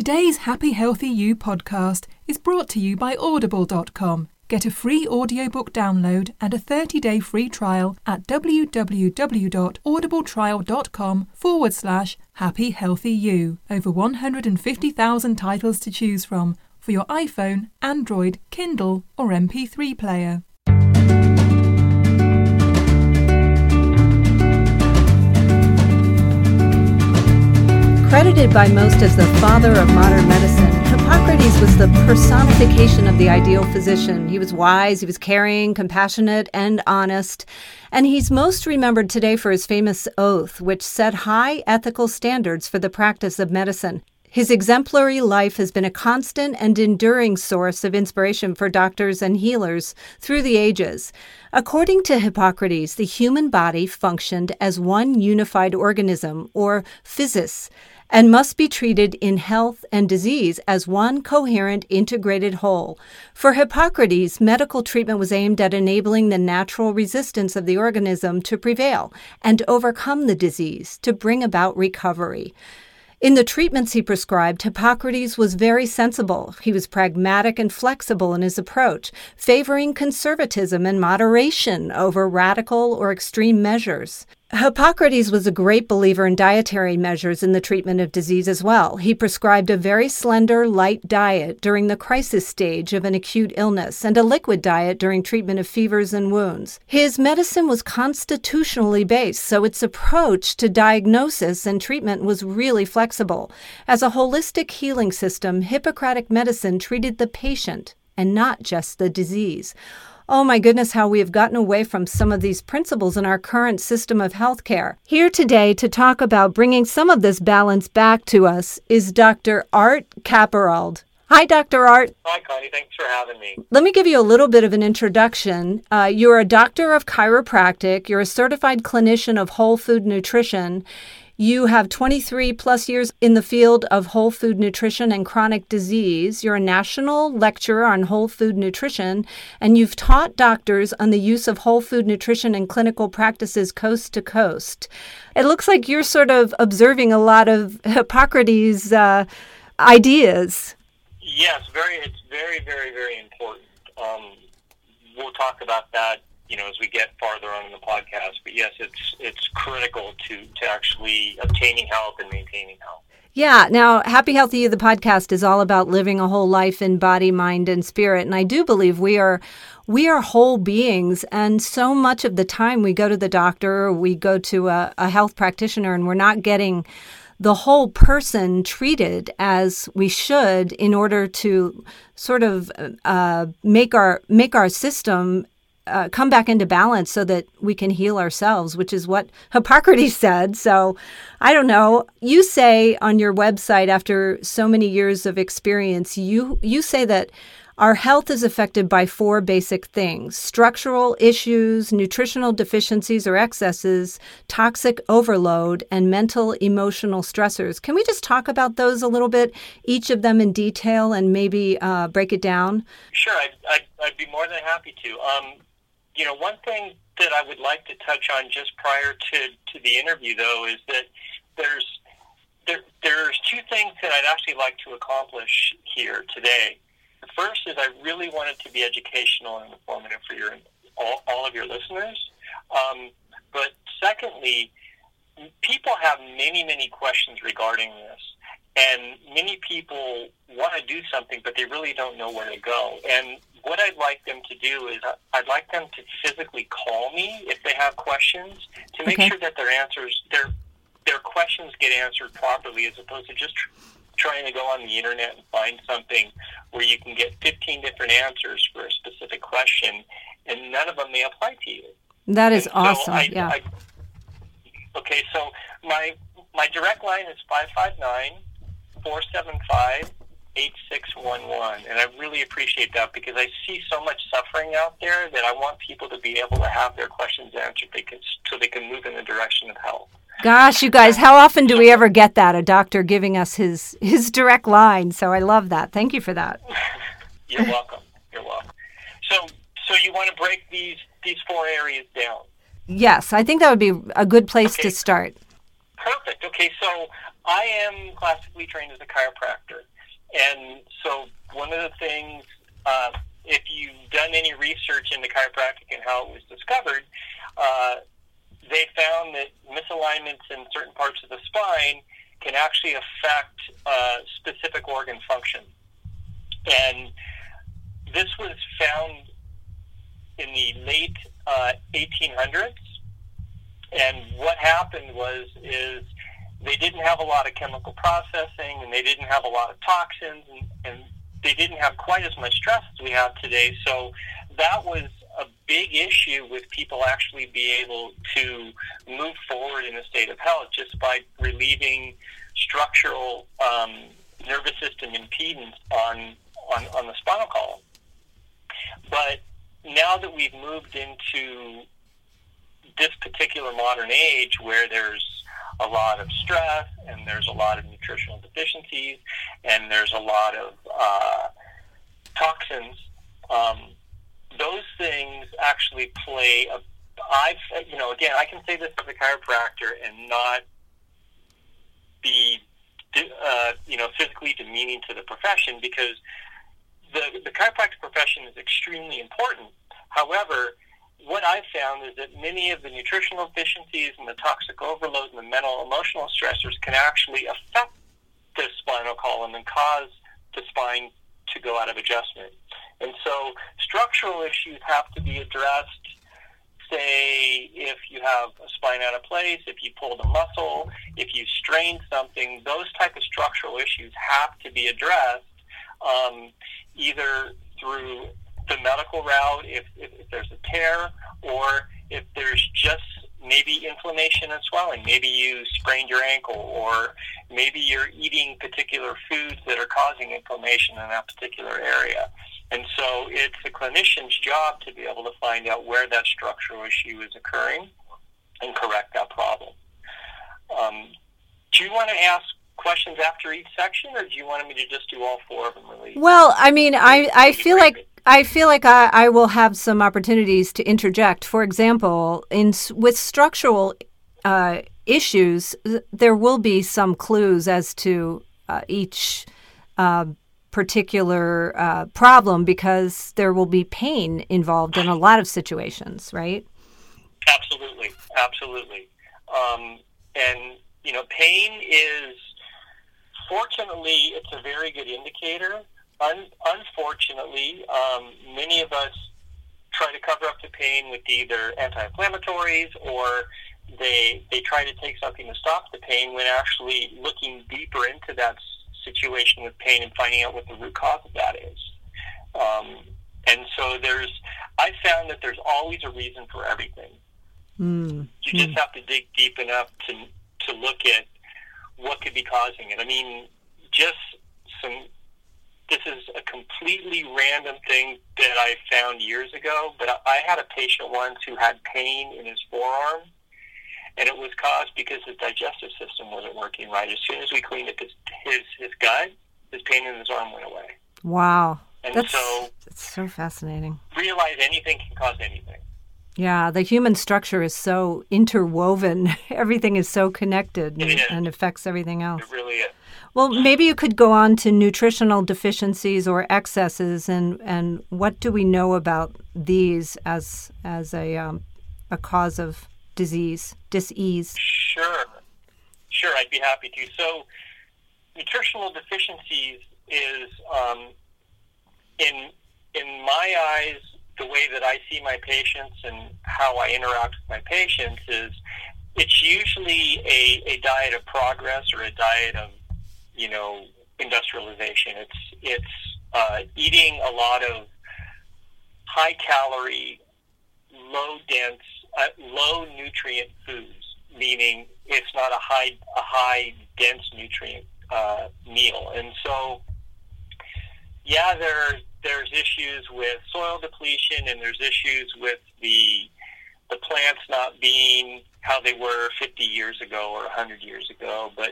Today's Happy Healthy You podcast is brought to you by Audible.com. Get a free audiobook download and a 30-day free trial at www.audibletrial.com forward slash happy healthy you. Over 150,000 titles to choose from for your iPhone, Android, Kindle, or MP3 player. Credited by most as the father of modern medicine, Hippocrates was the personification of the ideal physician. He was wise, he was caring, compassionate, and honest. And he's most remembered today for his famous oath, which set high ethical standards for the practice of medicine. His exemplary life has been a constant and enduring source of inspiration for doctors and healers through the ages. According to Hippocrates, the human body functioned as one unified organism, or physis, and must be treated in health and disease as one coherent, integrated whole. For Hippocrates, medical treatment was aimed at enabling the natural resistance of the organism to prevail and overcome the disease to bring about recovery. In the treatments he prescribed, Hippocrates was very sensible. He was pragmatic and flexible in his approach, favoring conservatism and moderation over radical or extreme measures. Hippocrates was a great believer in dietary measures in the treatment of disease as well. He prescribed a very slender, light diet during the crisis stage of an acute illness and a liquid diet during treatment of fevers and wounds. His medicine was constitutionally based, so its approach to diagnosis and treatment was really flexible. As a holistic healing system, Hippocratic medicine treated the patient and not just the disease. Oh my goodness, how we have gotten away from some of these principles in our current system of healthcare. Here today to talk about bringing some of this balance back to us is Dr. Art Capperald. Hi, Dr. Art. Hi, Connie. Thanks for having me. Let me give you a little bit of an introduction. Uh, you're a doctor of chiropractic, you're a certified clinician of whole food nutrition, you have 23 plus years in the field of whole food nutrition and chronic disease. You're a national lecturer on whole food nutrition, and you've taught doctors on the use of whole food nutrition and clinical practices coast to coast. It looks like you're sort of observing a lot of Hippocrates uh, ideas. Yes, very. It's very, very, very important. Um, we'll talk about that you know, as we get farther on in the podcast. But yes, it's it's critical to to actually obtaining health and maintaining health. Yeah. Now, Happy Healthy You, the podcast is all about living a whole life in body, mind, and spirit. And I do believe we are we are whole beings. And so much of the time we go to the doctor or we go to a, a health practitioner and we're not getting the whole person treated as we should in order to sort of uh, make our make our system uh, come back into balance so that we can heal ourselves, which is what Hippocrates said. So I don't know. You say on your website after so many years of experience, you you say that our health is affected by four basic things structural issues, nutritional deficiencies or excesses, toxic overload, and mental emotional stressors. Can we just talk about those a little bit, each of them in detail, and maybe uh, break it down? Sure, I'd, I'd, I'd, be more than happy to. Um, you know, one thing that I would like to touch on just prior to, to the interview, though, is that there's there, there's two things that I'd actually like to accomplish here today. The first is I really want it to be educational and informative for your all, all of your listeners. Um, but secondly, people have many, many questions regarding this. And many people want to do something, but they really don't know where to go. And what I'd like them to do is uh, I'd like them to physically call me if they have questions to make okay. sure that their answers, their their questions get answered properly, as opposed to just tr- trying to go on the internet and find something where you can get 15 different answers for a specific question, and none of them may apply to you. That is and awesome. I, yeah. I, okay, so my my direct line is 559 475 8611. And I really appreciate that because I see so much suffering out there that I want people to be able to have their questions answered can, so they can move in the direction of health. Gosh, you guys, how often do we ever get that? A doctor giving us his, his direct line. So I love that. Thank you for that. You're welcome. You're welcome. So, so you want to break these, these four areas down? Yes, I think that would be a good place okay. to start. Perfect. Okay, so I am classically trained as a chiropractor, and so one of the things, uh, if you've done any research into chiropractic and how it was discovered, uh, they found that misalignments in certain parts of the spine can actually affect uh, specific organ function. And this was found in the late uh, 1800s. And what happened was is they didn't have a lot of chemical processing, and they didn't have a lot of toxins, and, and they didn't have quite as much stress as we have today. So that was a big issue with people actually be able to move forward in a state of health just by relieving structural um, nervous system impedance on, on, on the spinal column. But now that we've moved into this particular modern age where there's a lot of stress and there's a lot of nutritional deficiencies and there's a lot of uh, toxins, um, those things actually play a I've, you know, again, I can say this as a chiropractor and not be, uh, you know, physically demeaning to the profession because the, the chiropractic profession is extremely important. However, what I've found is that many of the nutritional deficiencies and the toxic overload and the mental emotional stressors can actually affect the spinal column and cause the spine to go out of adjustment. And so structural issues have to be addressed. Say if you have a spine out of place, if you pulled a muscle, if you strained something, those type of structural issues have to be addressed um, either through the medical route if, if, if there's a tear or if there's just maybe inflammation and swelling. Maybe you sprained your ankle, or maybe you're eating particular foods that are causing inflammation in that particular area. And so it's the clinician's job to be able to find out where that structural issue is occurring and correct that problem. Um, do you want to ask questions after each section, or do you want me to just do all four of them really? Well, I mean, I, I feel like I feel like I, I will have some opportunities to interject. For example, in with structural uh, issues, there will be some clues as to uh, each uh, particular uh, problem because there will be pain involved in a lot of situations, right? Absolutely, absolutely. Um, and you know, pain is fortunately it's a very good indicator. Un- unfortunately, um, many of us try to cover up the pain with either anti-inflammatories or they they try to take something to stop the pain when actually looking deeper into that situation with pain and finding out what the root cause of that is. Um, and so there's, I found that there's always a reason for everything. Mm. You just mm. have to dig deep enough to to look at what could be causing it. I mean, just some. This is a completely random thing that I found years ago, but I had a patient once who had pain in his forearm and it was caused because his digestive system wasn't working right. As soon as we cleaned up his his, his gut, his pain in his arm went away. Wow, and that's, so so fascinating. Realize anything can cause anything. Yeah, the human structure is so interwoven. everything is so connected and, and, affects everything else. It really is. Well, maybe you could go on to nutritional deficiencies or excesses, and, and what do we know about these as as a um, a cause of disease, disease? Sure, sure, I'd be happy to. So, nutritional deficiencies is, um, in in my eyes, the way that I see my patients and how I interact with my patients is, it's usually a, a diet of progress or a diet of, you know, industrialization. It's it's uh, eating a lot of high calorie, low dense uh, low nutrient foods, meaning it's not a high a high dense nutrient uh, meal. And so, yeah, there there's issues with soil depletion, and there's issues with the the plants not being how they were 50 years ago or 100 years ago. But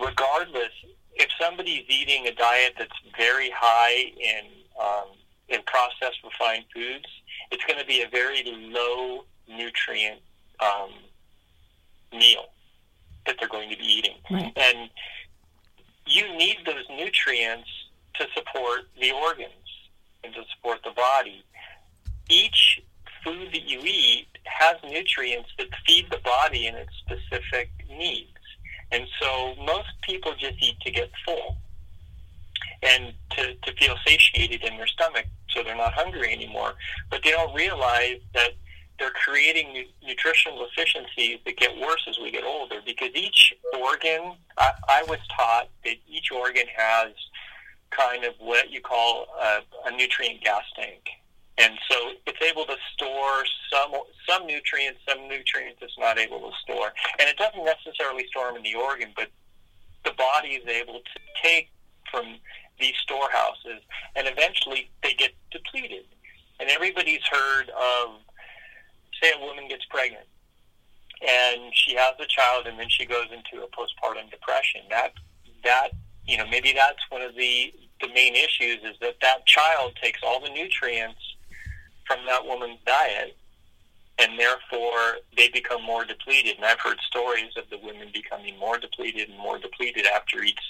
regardless, if somebody's eating a diet that's very high in um, in processed refined foods, it's going to be a very low nutrient um, meal. that they're going to be eating. Right. And you need those nutrients to support the organs and to support the body. Each food that you eat has nutrients that feed the body in its specific needs. And so most people just eat to get full and to, to feel satiated in their stomach so they're not hungry anymore. But they don't realize that they're creating nu- nutritional deficiencies that get worse as we get older because each organ, I, I was taught that each organ has kind of what you call a, a nutrient gas tank. And so it's able to store some some nutrients, some nutrients it's not able to store. And it doesn't necessarily store them in the organ, but the body is able to take from these storehouses, and eventually they get depleted. And everybody's heard of, say, a woman gets pregnant, and she has a child, and then she goes into a postpartum depression. That that you know maybe that's one of the the main issues is that that child takes all the nutrients from that woman's diet and therefore they become more depleted. And I've heard stories of the women becoming more depleted and more depleted after each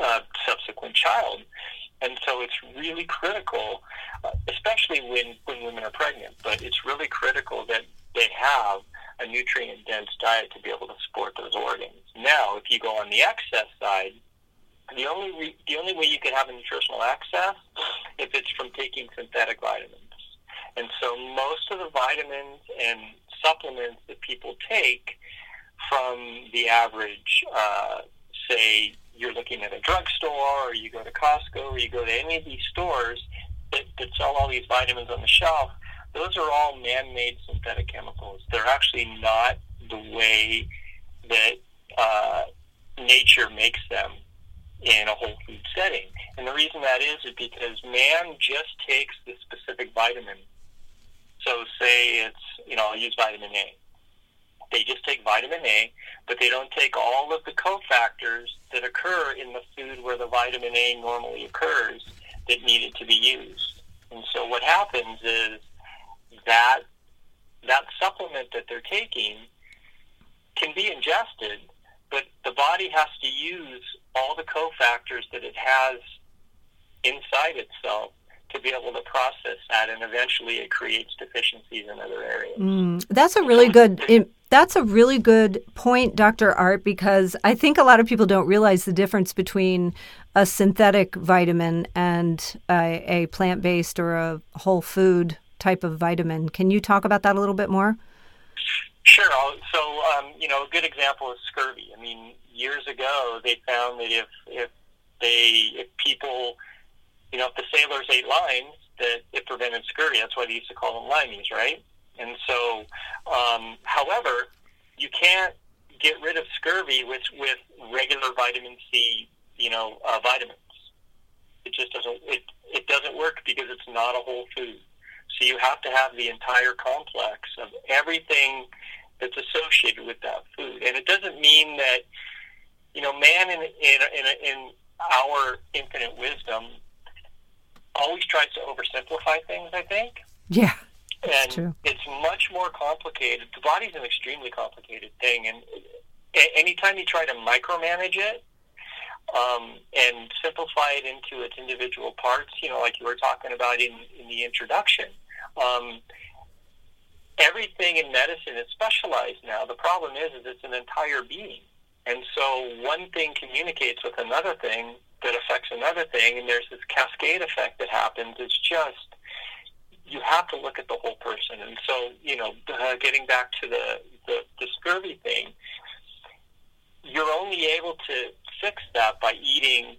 uh, subsequent child. And so it's really critical, uh, especially when, when women are pregnant, but it's really critical that they have a nutrient dense diet to be able to support those organs. Now, if you go on the excess side, the only re- the only way you can have a nutritional excess if it's from taking synthetic vitamins. And so most of the vitamins and supplements that people take from the average, uh, say, you're looking at a drugstore or you go to Costco or you go to any of these stores that, that sell all these vitamins on the shelf, those are all man-made synthetic chemicals. They're actually not the way that uh, nature makes them in a whole food setting. And the reason that is is because man just takes the specific vitamin. So say it's, you know, I'll use vitamin A. They just take vitamin A, but they don't take all of the cofactors that occur in the food where the vitamin A normally occurs that need it to be used. And so what happens is that that supplement that they're taking can be ingested, but the body has to use all the cofactors that it has inside itself to be able to process that, and eventually it creates deficiencies in other areas. Mm, that's a really good. That's a really good point, Dr. Art, because I think a lot of people don't realize the difference between a synthetic vitamin and a, a plant based or a whole food type of vitamin. Can you talk about that a little bit more? Sure. So, um, you know, a good example is scurvy. I mean, years ago, they found that if if they if people, you know, if the sailors ate limes, that it prevented scurvy. That's why they used to call them limeys, right? And so, um, however, you can't get rid of scurvy with with regular vitamin C, you know, uh, vitamins. It just doesn't it it doesn't work because it's not a whole food. So you have to have the entire complex of everything that's associated with that food. And it doesn't mean that, you know, man in, in, in, in our infinite wisdom always tries to oversimplify things, I think. Yeah. And true. it's much more complicated. The body's an extremely complicated thing. And anytime you try to micromanage it, um, and simplify it into its individual parts, you know, like you were talking about in, in the introduction, um, everything in medicine is specialized now. The problem is, is it's an entire being. And so one thing communicates with another thing that affects another thing, and there's this cascade effect that happens. It's just, you have to look at the whole person. And so, you know, uh, getting back to the, the, the scurvy thing, you're only able to fix that by eating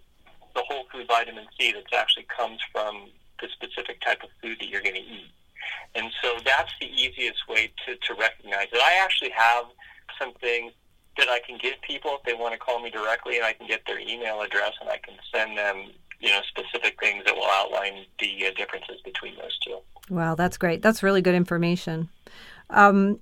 the whole food vitamin C that actually comes from the specific type of food that you're going to eat. And so that's the easiest way to, to recognize it. I actually have some things that I can give people if they want to call me directly, and I can get their email address, and I can send them, you know, specific things that will outline the uh, differences between those two. Wow, that's great. That's really good information. Um,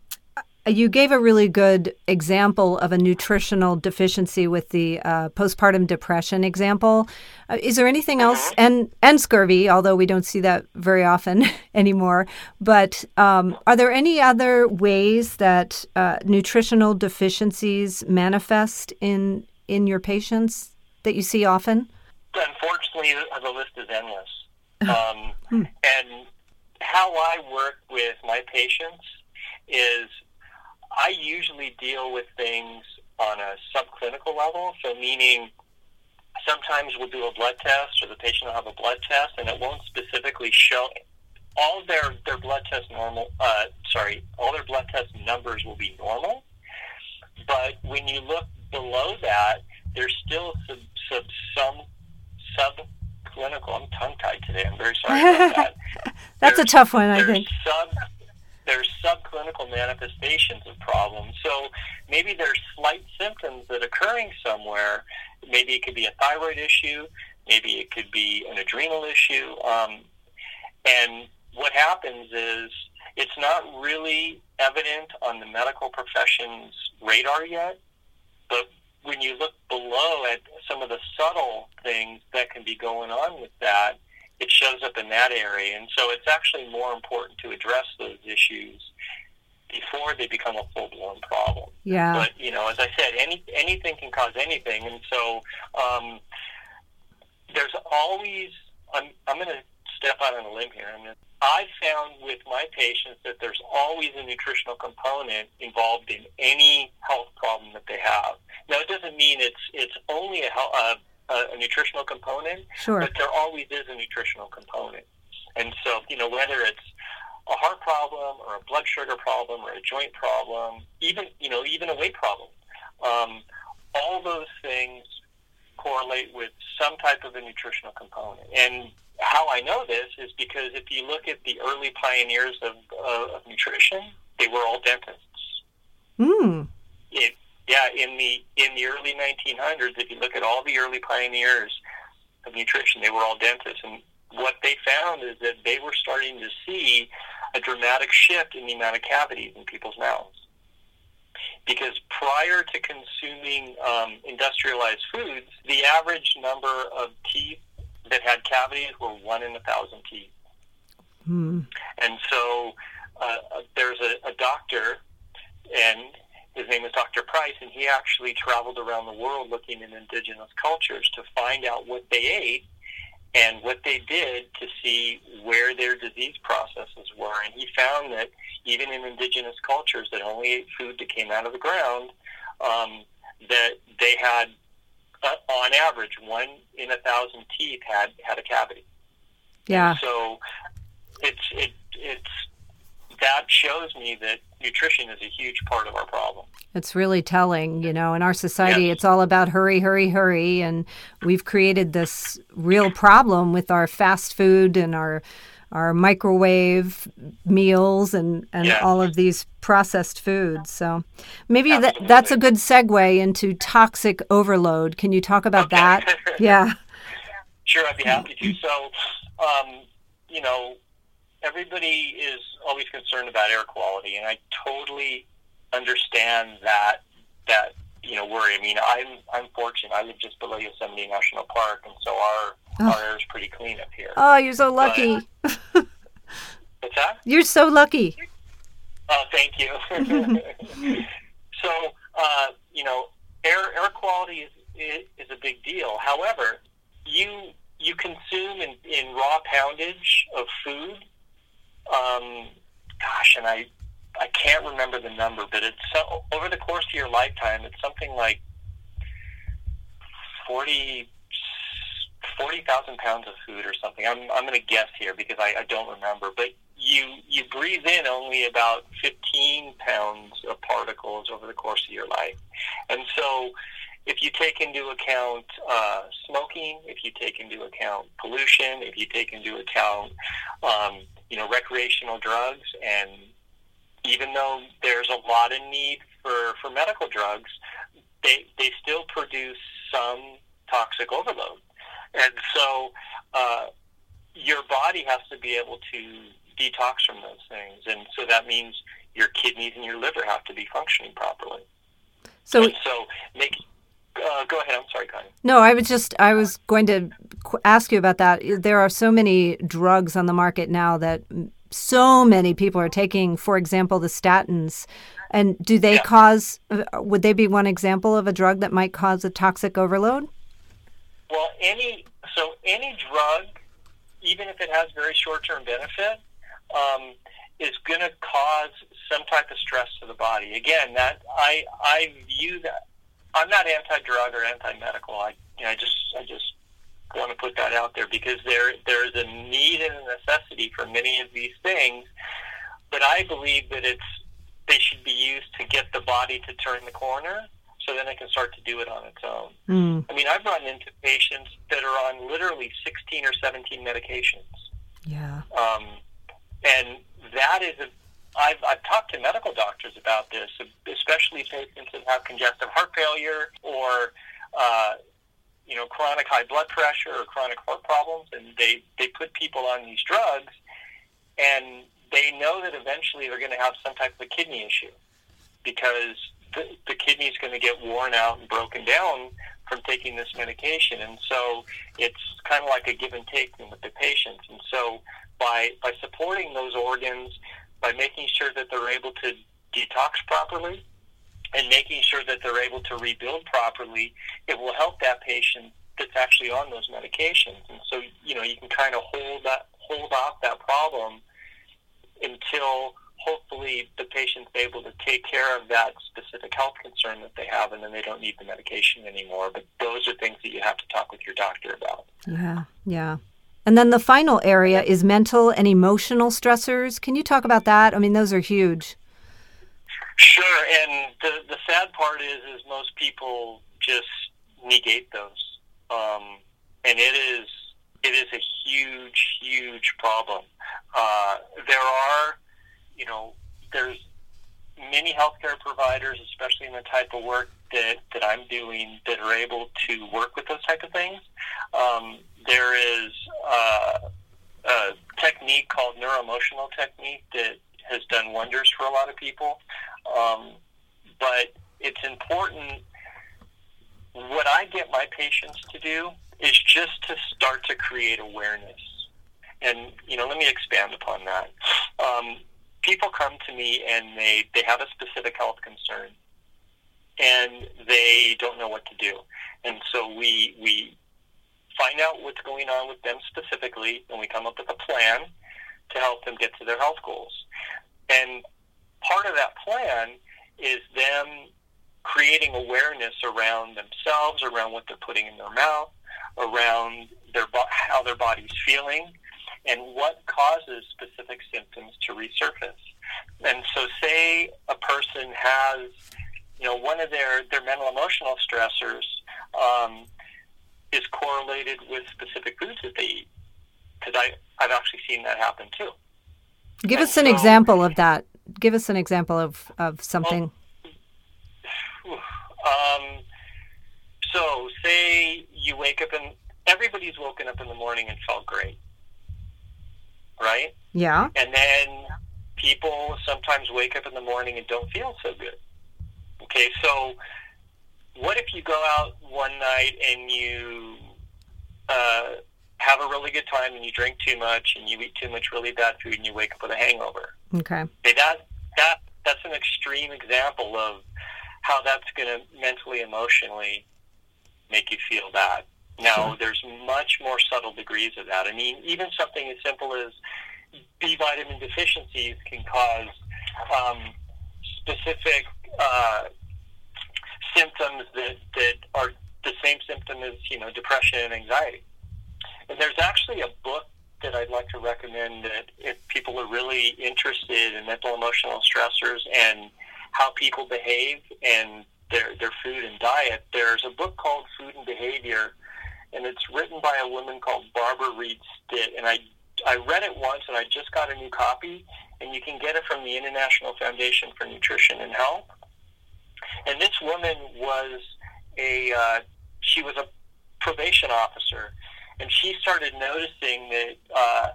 you gave a really good example of a nutritional deficiency with the uh, postpartum depression example. Uh, is there anything else, Mm-hmm. and and scurvy, although we don't see that very often anymore? But um, are there any other ways that uh, nutritional deficiencies manifest in in your patients that you see often? Unfortunately, the list is endless. Um, and how I work with my patients is I usually deal with things on a subclinical level. So, meaning sometimes we'll do a blood test, or the patient will have a blood test, and it won't specifically show all their their blood test normal. Uh, sorry, all their blood test numbers will be normal, but when you look below that, there's still sub, sub some subclinical. I'm tongue tied today. I'm very sorry about that. That's a tough one, I think. Sub, there's subclinical manifestations of problems. So maybe there's slight symptoms that are occurring somewhere. Maybe it could be a thyroid issue. Maybe it could be an adrenal issue. Um, and what happens is it's not really evident on the medical profession's radar yet. But when you look below at some of the subtle things that can be going on with that, it shows up in that area. And so it's actually more important to address those issues before they become a full blown problem. Yeah. But you know, as I said, any anything can cause anything, and so um, there's always. I'm I'm going to step out on a limb here. I'm gonna, I've found with my patients that there's always a nutritional component involved in any health problem that they have. Now, it doesn't mean it's it's only a, hel- a, a, a nutritional component, Sure. but there always is a nutritional component. And so, you know, whether it's a heart problem or a blood sugar problem or a joint problem, even you know, even a weight problem, um, all those things correlate with some type of a nutritional component. And how I know this is because if you look at the early pioneers of, uh, of nutrition, they were all dentists. Mm. It, yeah, in the in the early 1900s, if you look at all the early pioneers of nutrition, they were all dentists, and what they found is that they were starting to see a dramatic shift in the amount of cavities in people's mouths. Because prior to consuming um, industrialized foods, the average number of teeth that had cavities were one in a thousand teeth. Mm. And so uh, there's a, a doctor, and his name is Dr. Price, and he actually traveled around the world looking in indigenous cultures to find out what they ate and what they did to see where their disease processes were. And he found that even in indigenous cultures that only ate food that came out of the ground, um, that they had, uh, on average, one in a thousand teeth had, had a cavity. Yeah. So it's it it's that shows me that nutrition is a huge part of our problem. It's really telling, you know, in our society, Yes. it's all about hurry, hurry, hurry. And we've created this real problem with our fast food and our our microwave meals and, and Yeah. all of these processed foods. So maybe that, that's a good segue into toxic overload. Can you talk about Okay. that? Yeah. Sure, I'd be happy to. So, um, you know, everybody is always concerned about air quality, and I totally understand that that you know worry. I mean, I'm I'm fortunate. I live just below Yosemite National Park, and so our Oh. our air is pretty clean up here. Oh, you're so lucky. What's that? You're so lucky. Oh, thank you. so, uh, you know, air air quality is, is is a big deal. However, you you consume in, in raw poundage of food. Um, gosh, and I I can't remember the number, but it's so, over the course of your lifetime, it's something like 40 40,000 pounds of food or something. I'm, I'm going to guess here because I, I don't remember. But you, you breathe in only about 15 pounds of particles over the course of your life. And so if you take into account uh, smoking, if you take into account pollution, if you take into account, um, you know, recreational drugs, and even though there's a lot of need for, for medical drugs, they, they still produce some toxic overload. And so uh, your body has to be able to detox from those things. And so that means your kidneys and your liver have to be functioning properly. So, and so make. Uh, go ahead. I'm sorry, Connie. No, I was just I was going to ask you about that. There are so many drugs on the market now that so many people are taking. For example, the statins. And do they yeah. cause? Uh, would they be one example of a drug that might cause a toxic overload? Well, any so any drug, even if it has very short-term benefit, um, is going to cause some type of stress to the body. Again, that I I view that I'm not anti-drug or anti-medical. I you know, I just I just want to put that out there because there there is a need and a necessity for many of these things, but I believe that it's they should be used to get the body to turn the corner so then it can start to do it on its own. Mm. I mean, I've run into patients that are on literally 16 or 17 medications. Yeah. Um, and that is a I've, I've talked to medical doctors about this, especially patients that have congestive heart failure or, uh, you know, chronic high blood pressure or chronic heart problems, and they, they put people on these drugs, and they know that eventually they're going to have some type of a kidney issue because the, the kidney is going to get worn out and broken down from taking this medication. And so it's kind of like a give and take with the patients. And so by, by supporting those organs, by making sure that they're able to detox properly, and making sure that they're able to rebuild properly, it will help that patient that's actually on those medications. And so, you know, you can kind of hold that hold off that problem until hopefully the patient's able to take care of that specific health concern that they have and then they don't need the medication anymore. But those are things that you have to talk with your doctor about. Yeah, yeah. And then the final area is mental and emotional stressors. Can you talk about that? I mean, those are huge. Sure, and the the sad part is, is most people just negate those, um, and it is it is a huge, huge problem. Uh, there are, you know, there's many healthcare providers, especially in the type of work that, that I'm doing, that are able to work with those type of things. Um, there is uh, a technique called neuroemotional technique that has done wonders for a lot of people. Um, but it's important. What I get my patients to do is just to start to create awareness. And, you know, let me expand upon that. Um, people come to me and they, they have a specific health concern and they don't know what to do. And so we, we find out what's going on with them specifically and we come up with a plan to help them get to their health goals. And part of that plan is them creating awareness around themselves, around what they're putting in their mouth, around their how their body's feeling, and what causes specific symptoms to resurface. And so, say a person has, you know, one of their their mental emotional stressors um, is correlated with specific foods that they eat, because I I've actually seen that happen too. Give and us an so, example of that. Give us an example of of something. Well, um, so, say you wake up and everybody's woken up in the morning and felt great, right? Yeah. And then people sometimes wake up in the morning and don't feel so good. Okay, so what if you go out one night and you uh, have a really good time and you drink too much and you eat too much really bad food and you wake up with a hangover? Okay. okay that that that's an extreme example of how that's going to mentally, emotionally make you feel bad. Now, sure. there's much more subtle degrees of that. I mean, even something as simple as B vitamin deficiencies can cause um, specific uh, symptoms that, that are the same symptom as, you know, depression and anxiety. And there's actually a book that I'd like to recommend that if people are really interested in mental emotional stressors and how people behave and their their food and diet. There's a book called Food and Behavior, and it's written by a woman called Barbara Reed Stitt. And I I read it once, and I just got a new copy, and you can get it from the International Foundation for Nutrition and Health. And this woman was a uh, she was a probation officer, and she started noticing that uh,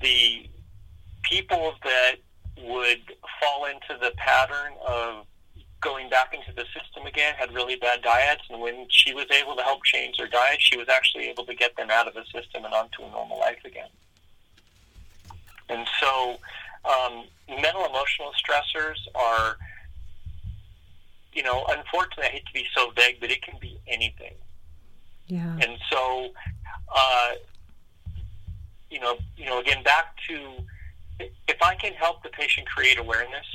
the people that would fall into the pattern of going back into the system again, had really bad diets, and when she was able to help change their diet, she was actually able to get them out of the system and onto a normal life again. And so, um, mental emotional stressors are, you know, unfortunately, I hate to be so vague, but it can be anything. Yeah. And so, uh, you know, you know, again, back to if I can help the patient create awareness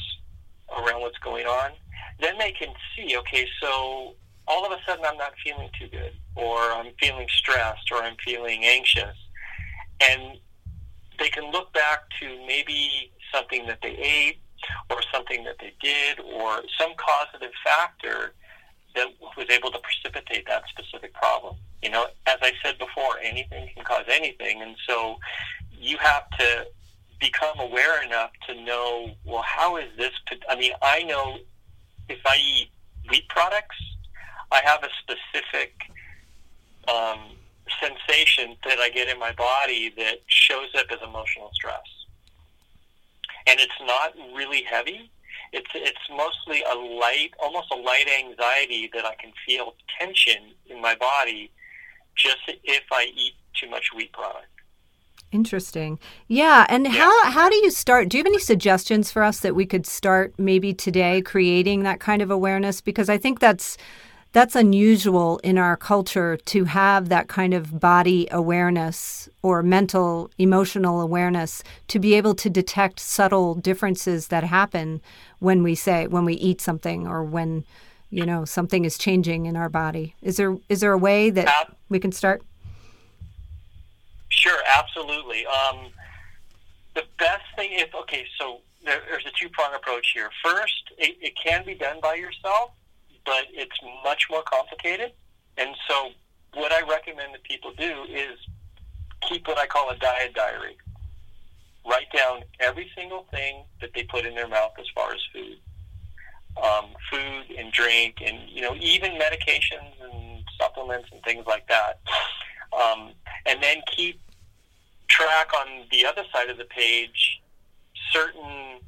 around what's going on, then they can see, okay, so all of a sudden I'm not feeling too good, or I'm feeling stressed, or I'm feeling anxious. And they can look back to maybe something that they ate, or something that they did, or some causative factor that was able to precipitate that specific problem. You know, as I said before, anything can cause anything. And so you have to become aware enough to know, well, how is this? I mean, I know if I eat wheat products, I have a specific um, sensation that I get in my body that shows up as emotional stress. And it's not really heavy. It's it's mostly a light, almost a light anxiety that I can feel tension in my body just if I eat too much wheat product. Interesting. Yeah, and yeah. how how do you start? Do you have any suggestions for us that we could start maybe today creating that kind of awareness because I think that's that's unusual in our culture to have that kind of body awareness or mental emotional awareness to be able to detect subtle differences that happen when we say when we eat something or when you know something is changing in our body. Is there is there a way that uh, we can start? Sure absolutely. Um, the best thing if okay so there, there's a two-prong approach here. First it, it can be done by yourself but it's much more complicated. And so, what I recommend that people do is keep what I call a diet diary. Write down every single thing that they put in their mouth as far as food, um, food and drink, and you know even medications and supplements and things like that. Um, and then keep track on the other side of the page certain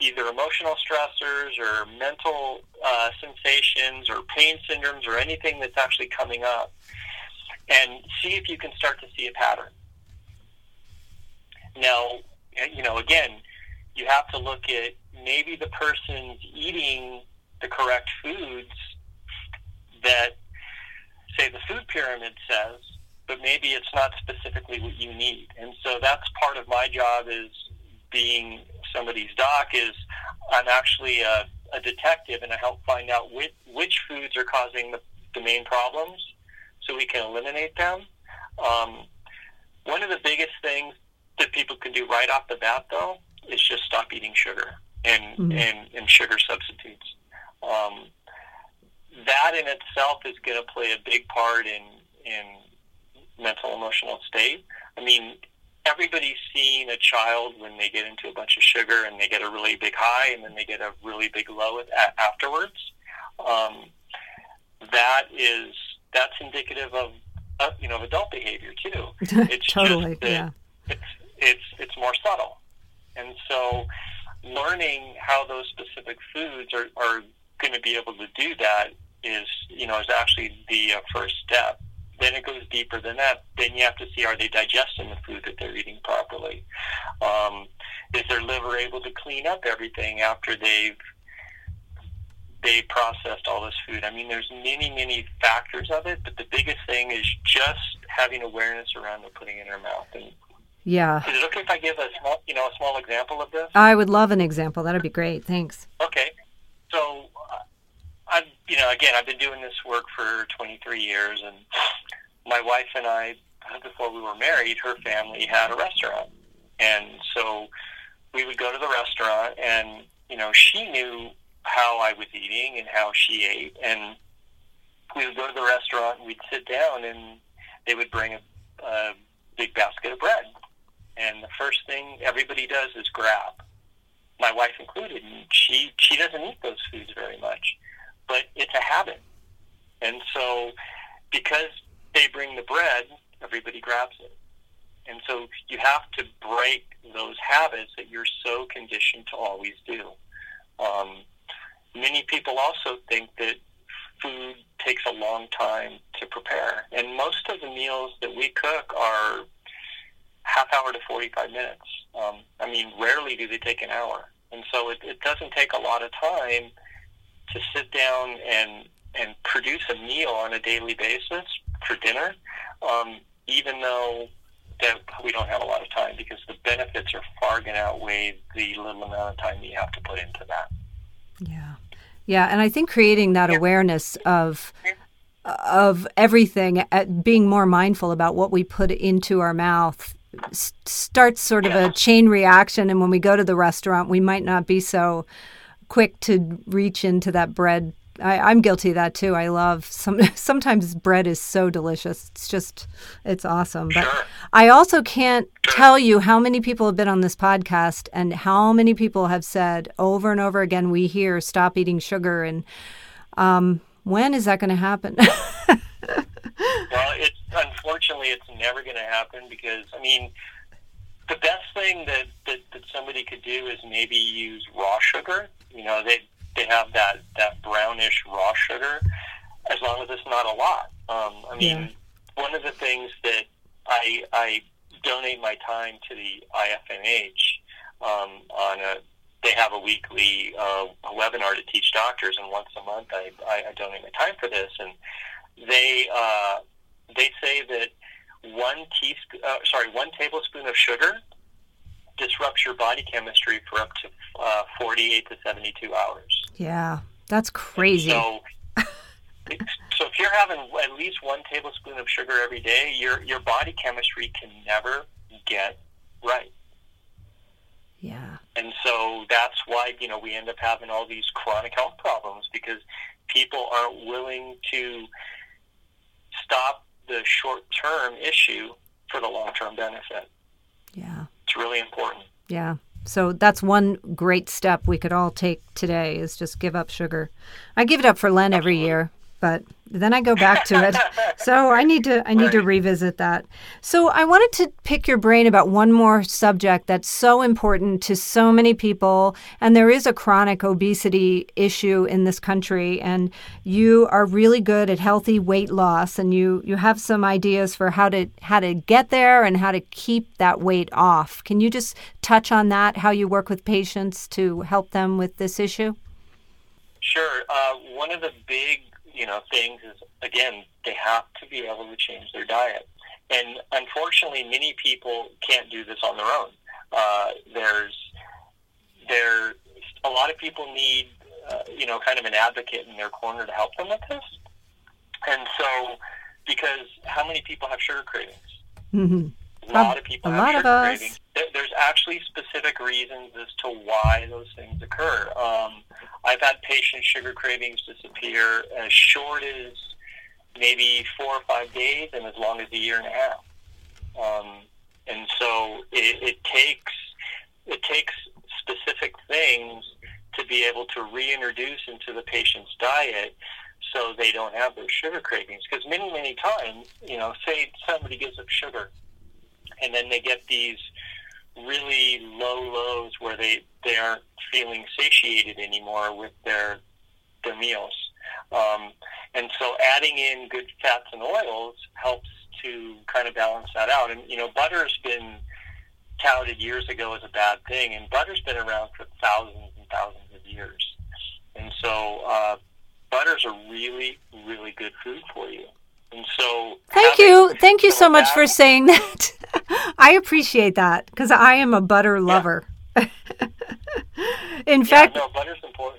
either emotional stressors or mental uh, sensations or pain syndromes or anything that's actually coming up and see if you can start to see a pattern. Now, you know, again, you have to look at maybe the person's eating the correct foods that, say, the food pyramid says, but maybe it's not specifically what you need. And so that's part of my job is being somebody's doc is I'm actually a, a detective and I help find out which, which foods are causing the, the main problems so we can eliminate them. Um, one of the biggest things that people can do right off the bat, though, is just stop eating sugar and, mm-hmm. and, and sugar substitutes. Um, that in itself is going to play a big part in, in mental emotional state. I mean, everybody's seen a child when they get into a bunch of sugar and they get a really big high and then they get a really big low afterwards. Um, that is that's indicative of uh, you know of adult behavior too. It's totally, just yeah. It's it's it's more subtle, and so learning how those specific foods are are going to be able to do that is you know is actually the uh, first step then it goes deeper than that. Then you have to see are they digesting the food that they're eating properly? Um, is their liver able to clean up everything after they've they processed all this food? I mean, there's many many factors of it, but the biggest thing is just having awareness around what putting in their mouth. And yeah, is it okay if I give a small you know a small example of this? I would love an example. That'd be great. Thanks. Okay, so I've, you know, again, I've been doing this work for 23 years, and my wife and I, before we were married, her family had a restaurant, and so we would go to the restaurant, and you know, she knew how I was eating and how she ate, and we would go to the restaurant, and we'd sit down, and they would bring a, a big basket of bread, and the first thing everybody does is grab my wife included, and she she doesn't eat those foods very much but it's a habit. And so, because they bring the bread, everybody grabs it. And so you have to break those habits that you're so conditioned to always do. Um, many people also think that food takes a long time to prepare. And most of the meals that we cook are half hour to 45 minutes. Um, I mean, rarely do they take an hour. And so it, it doesn't take a lot of time to sit down and, and produce a meal on a daily basis for dinner, um, even though that we don't have a lot of time because the benefits are far going to outweigh the little amount of time you have to put into that. Yeah. Yeah, and I think creating that awareness of of everything, uh, being more mindful about what we put into our mouth starts sort of a chain reaction and when we go to the restaurant we might not be so quick to reach into that bread I, am guilty of that too. I love some. Sometimes bread is so delicious. It's just, it's awesome. But sure. I also can't tell you how many people have been on this podcast and how many people have said over and over again, "We hear stop eating sugar." And um, when is that going to happen? well, it's unfortunately it's never going to happen because I mean, the best thing that, that that somebody could do is maybe use raw sugar. You know, they they have that that brownish raw sugar, as long as it's not a lot. Um, I mean, yeah. one of the things that I I donate my time to the IFNH um, on a they have a weekly uh, webinar to teach doctors, and once a month I, I, I donate my time for this, and they uh, they say that one teaspoon, uh, sorry, one tablespoon of sugar disrupts your body chemistry for up to uh, 48 to 72 hours. Yeah, that's crazy. So, so if you're having at least one tablespoon of sugar every day, your your body chemistry can never get right. Yeah. And so that's why, you know, we end up having all these chronic health problems because people aren't willing to stop the short term issue for the long term benefit. Yeah. It's really important. Yeah. So that's one great step we could all take today is just give up sugar. I give it up for Lent every year but then I go back to it. so I need to I need right. to revisit that. So I wanted to pick your brain about one more subject that's so important to so many people and there is a chronic obesity issue in this country and you are really good at healthy weight loss and you you have some ideas for how to how to get there and how to keep that weight off. Can you just touch on that how you work with patients to help them with this issue? Sure. Uh, one of the big you know, things is again they have to be able to change their diet, and unfortunately, many people can't do this on their own. Uh, there's there a lot of people need uh, you know kind of an advocate in their corner to help them with this, and so because how many people have sugar cravings? Mm-hmm. A lot of people a have lot sugar of us. cravings. There's actually specific reasons as to why those things occur. Um, I've had patients' sugar cravings disappear as short as maybe four or five days and as long as a year and a half. Um, and so it, it takes it takes specific things to be able to reintroduce into the patient's diet so they don't have those sugar cravings. Because many, many times, you know, say somebody gives up sugar and then they get these really low lows where they, they aren't feeling satiated anymore with their their meals. Um, and so adding in good fats and oils helps to kind of balance that out. And you know, butter's been touted years ago as a bad thing, and butter's been around for thousands and thousands of years. And so uh, butter's a really, really good food for you. And so, thank you, thank you so much for saying that. I appreciate that because I am a butter lover. In yeah, fact, no.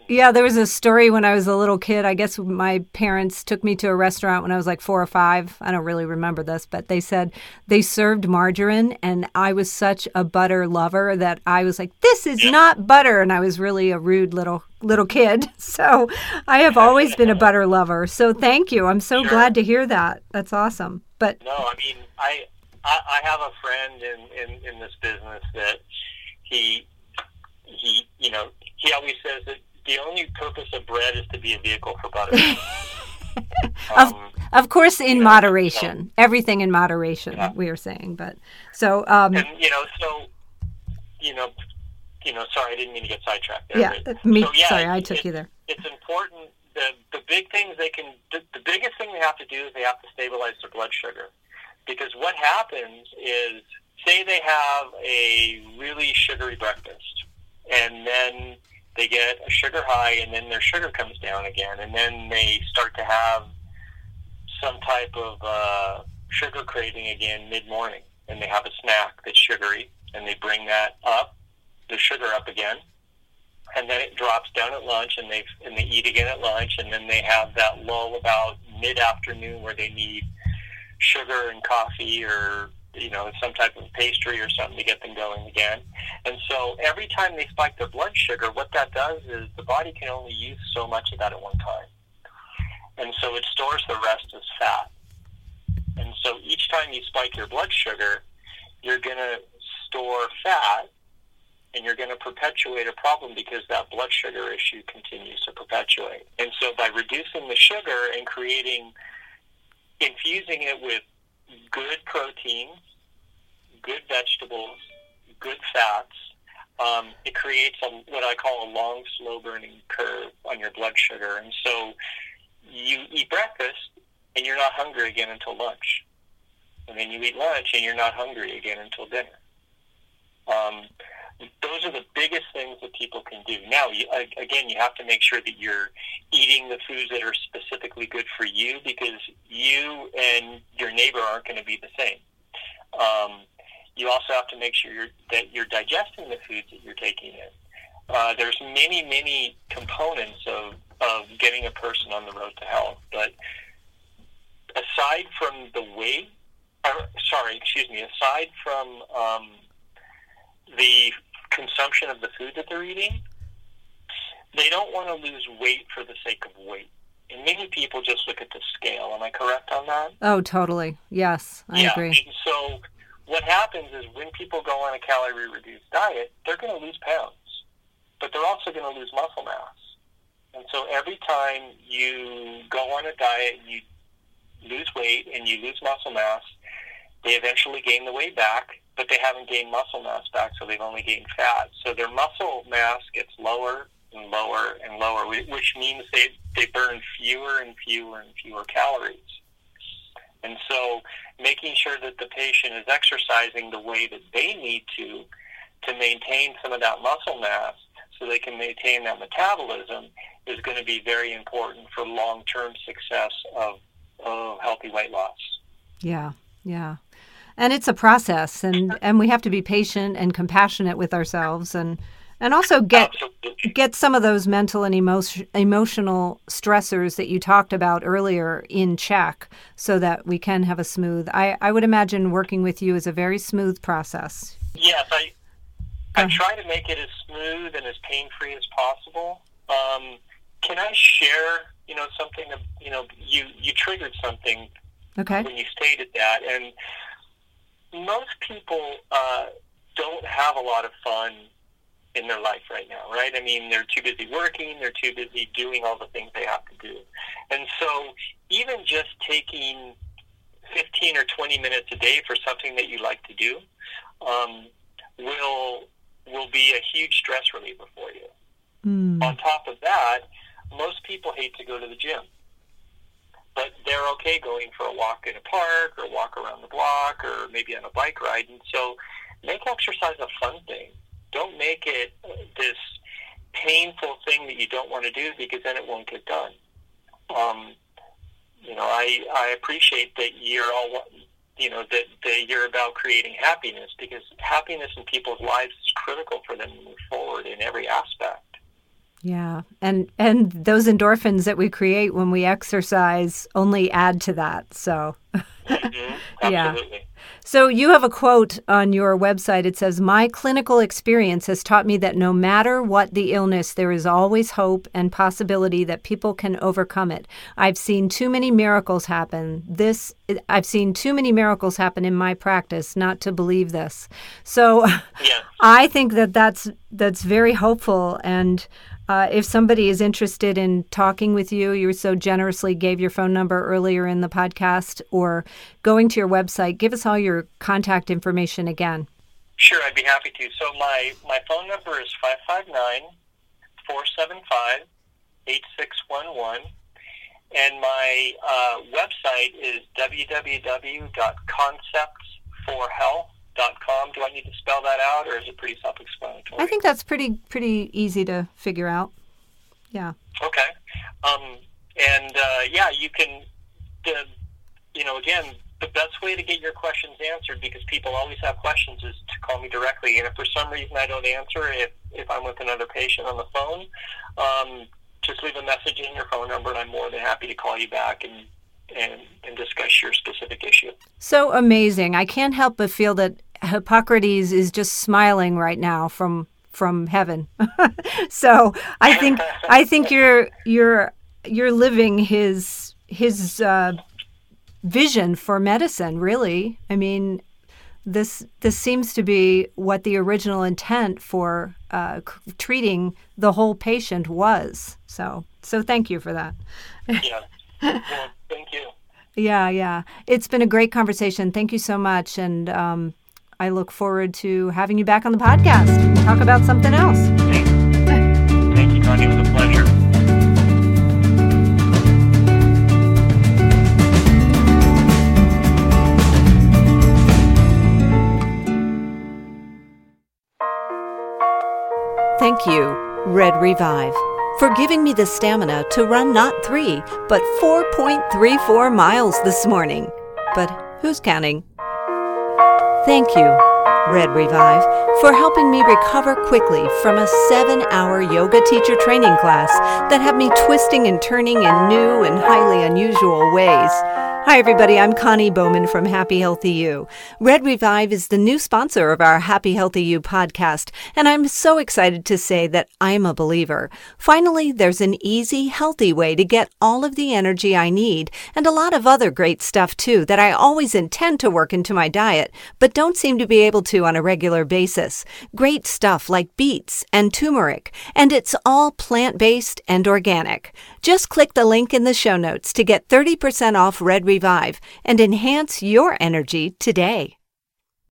Yeah, there was a story when I was a little kid. I guess my parents took me to a restaurant when I was like four or five. I don't really remember this, but they said they served margarine, and I was such a butter lover that I was like, "This is yeah. not butter," and I was really a rude little little kid. So I have always been a butter lover. So thank you. I'm so sure. glad to hear that. That's awesome. But no, I mean, I I, I have a friend in, in in this business that he he you know he always says that the only purpose of bread is to be a vehicle for butter. of, um, of course, in you know, moderation. Everything in moderation, yeah. we are saying. But so, um, and, you know, so you know, you know, sorry, I didn't mean to get sidetracked there. Yeah, but, me. So, yeah, sorry, I took it, you there. It's important. The the big things they can. The, the biggest thing they have to do is they have to stabilize their blood sugar, because what happens is, say they have a really sugary breakfast, and then they get a sugar high, and then their sugar comes down again, and then they start to have some type of uh, sugar craving again mid morning, and they have a snack that's sugary, and they bring that up, the sugar up again, and then it drops down at lunch, and they and they eat again at lunch, and then they have that lull about mid afternoon where they need sugar and coffee or you know some type of pastry or something to get them going again. And so every time they spike their blood sugar, what that does is the body can only use so much of that at one time, and so it stores the rest as fat. And so each time you spike your blood sugar, you're going to store fat and you're going to perpetuate a problem because that blood sugar issue continues to perpetuate. And so by reducing the sugar and creating, infusing it with good proteins, good vegetables, good fats, um, it creates a, what I call a long, slow burning curve on your blood sugar. And so you eat breakfast and you're not hungry again until lunch. And then you eat lunch and you're not hungry again until dinner. Um, those are the biggest things that people can do. Now, again, you have to make sure that you're eating the foods that are specifically good for you because you and your neighbor aren't going to be the same. Um, you also have to make sure you're, that you're digesting the foods that you're taking in. Uh, there's many, many components of, of getting a person on the road to health, but aside from the weight, or, sorry, excuse me, aside from um, the consumption of the food that they're eating, they don't want to lose weight for the sake of weight. And many people just look at the scale. Am I correct on that? Oh, totally. Yes, I yeah. agree. And so what happens is when people go on a calorie reduced diet, they're going to lose pounds, but they're also going to lose muscle mass. And so every time you go on a diet, and you lose weight and you lose muscle mass, they eventually gain the weight back but they haven't gained muscle mass back, so they've only gained fat. So their muscle mass gets lower and lower and lower, which means they, they burn fewer and fewer and fewer calories. And so making sure that the patient is exercising the way that they need to to maintain some of that muscle mass so they can maintain that metabolism is going to be very important for long-term success of, of healthy weight loss. Yeah, yeah and it's a process and and we have to be patient and compassionate with ourselves and and also get get some of those mental and emotion, emotional stressors that you talked about earlier in check so that we can have a smooth I, I would imagine working with you is a very smooth process. Yes i i try to make it as smooth and as pain free as possible. Um, can i share you know something you know you you triggered something okay. when you stated that? And most people uh, don't have a lot of fun in their life right now, right? I mean, they're too busy working, they're too busy doing all the things they have to do. And so, even just taking 15 or 20 minutes a day for something that you like to do um, will will be a huge stress reliever for you. Mm. On top of that, most people hate to go to the gym but they're okay going for a walk in a park or walk around the block or maybe on a bike ride. And so make exercise a fun thing. Don't make it this painful thing that you don't want to do because then it won't get done. Um, you know, I, I appreciate that you're all, you know, that, that you're about creating happiness because happiness in people's lives is critical for them to move forward in every aspect. Yeah. And and those endorphins that we create when we exercise only add to that. So mm-hmm. yeah. So you have a quote on your website. It says, My clinical experience has taught me that no matter what the illness, there is always hope and possibility that people can overcome it. I've seen too many miracles happen. This I've seen too many miracles happen in my practice not to believe this. So yeah. I think that that's that's very hopeful and Uh, if somebody is interested in talking with you, you so generously gave your phone number earlier in the podcast, or going to your website, give us all your contact information again. Sure, I'd be happy to. So my, my phone number is 559 475 8611. And my uh, website is www.conceptsforhealth.com. Do I need to spell that out, or is it pretty self-explanatory? I think that's pretty pretty easy to figure out. Yeah. Okay. Um, and uh, yeah, you can. The, you know, again, the best way to get your questions answered, because people always have questions, is to call me directly. And if for some reason I don't answer, if if I'm with another patient on the phone, um, just leave a message in your phone number, and I'm more than happy to call you back and and, and discuss your specific issue. So amazing! I can't help but feel that Hippocrates is just smiling right now from from heaven. so I think I think you're you're you're living his his uh, vision for medicine. Really, I mean, this this seems to be what the original intent for uh, c- treating the whole patient was. So so thank you for that. Yeah. Well, thank you. Yeah, yeah. It's been a great conversation. Thank you so much, and um, I look forward to having you back on the podcast and talk about something else. Thank, thank you, Connie. It was a pleasure. Thank you, Red Revive, for giving me the stamina to run not three, but 4.34 miles this morning. But who's counting? Thank you, Red Revive, for helping me recover quickly from a seven hour yoga teacher training class that had me twisting and turning in new and highly unusual ways. Hi, everybody. I'm Connie Bowman from Happy Healthy You. Red Revive is the new sponsor of our Happy Healthy You podcast, and I'm so excited to say that I'm a believer. Finally, there's an easy, healthy way to get all of the energy I need and a lot of other great stuff too that I always intend to work into my diet, but don't seem to be able to on a regular basis. Great stuff like beets and turmeric, and it's all plant based and organic. Just click the link in the show notes to get 30% off Red Revive and enhance your energy today.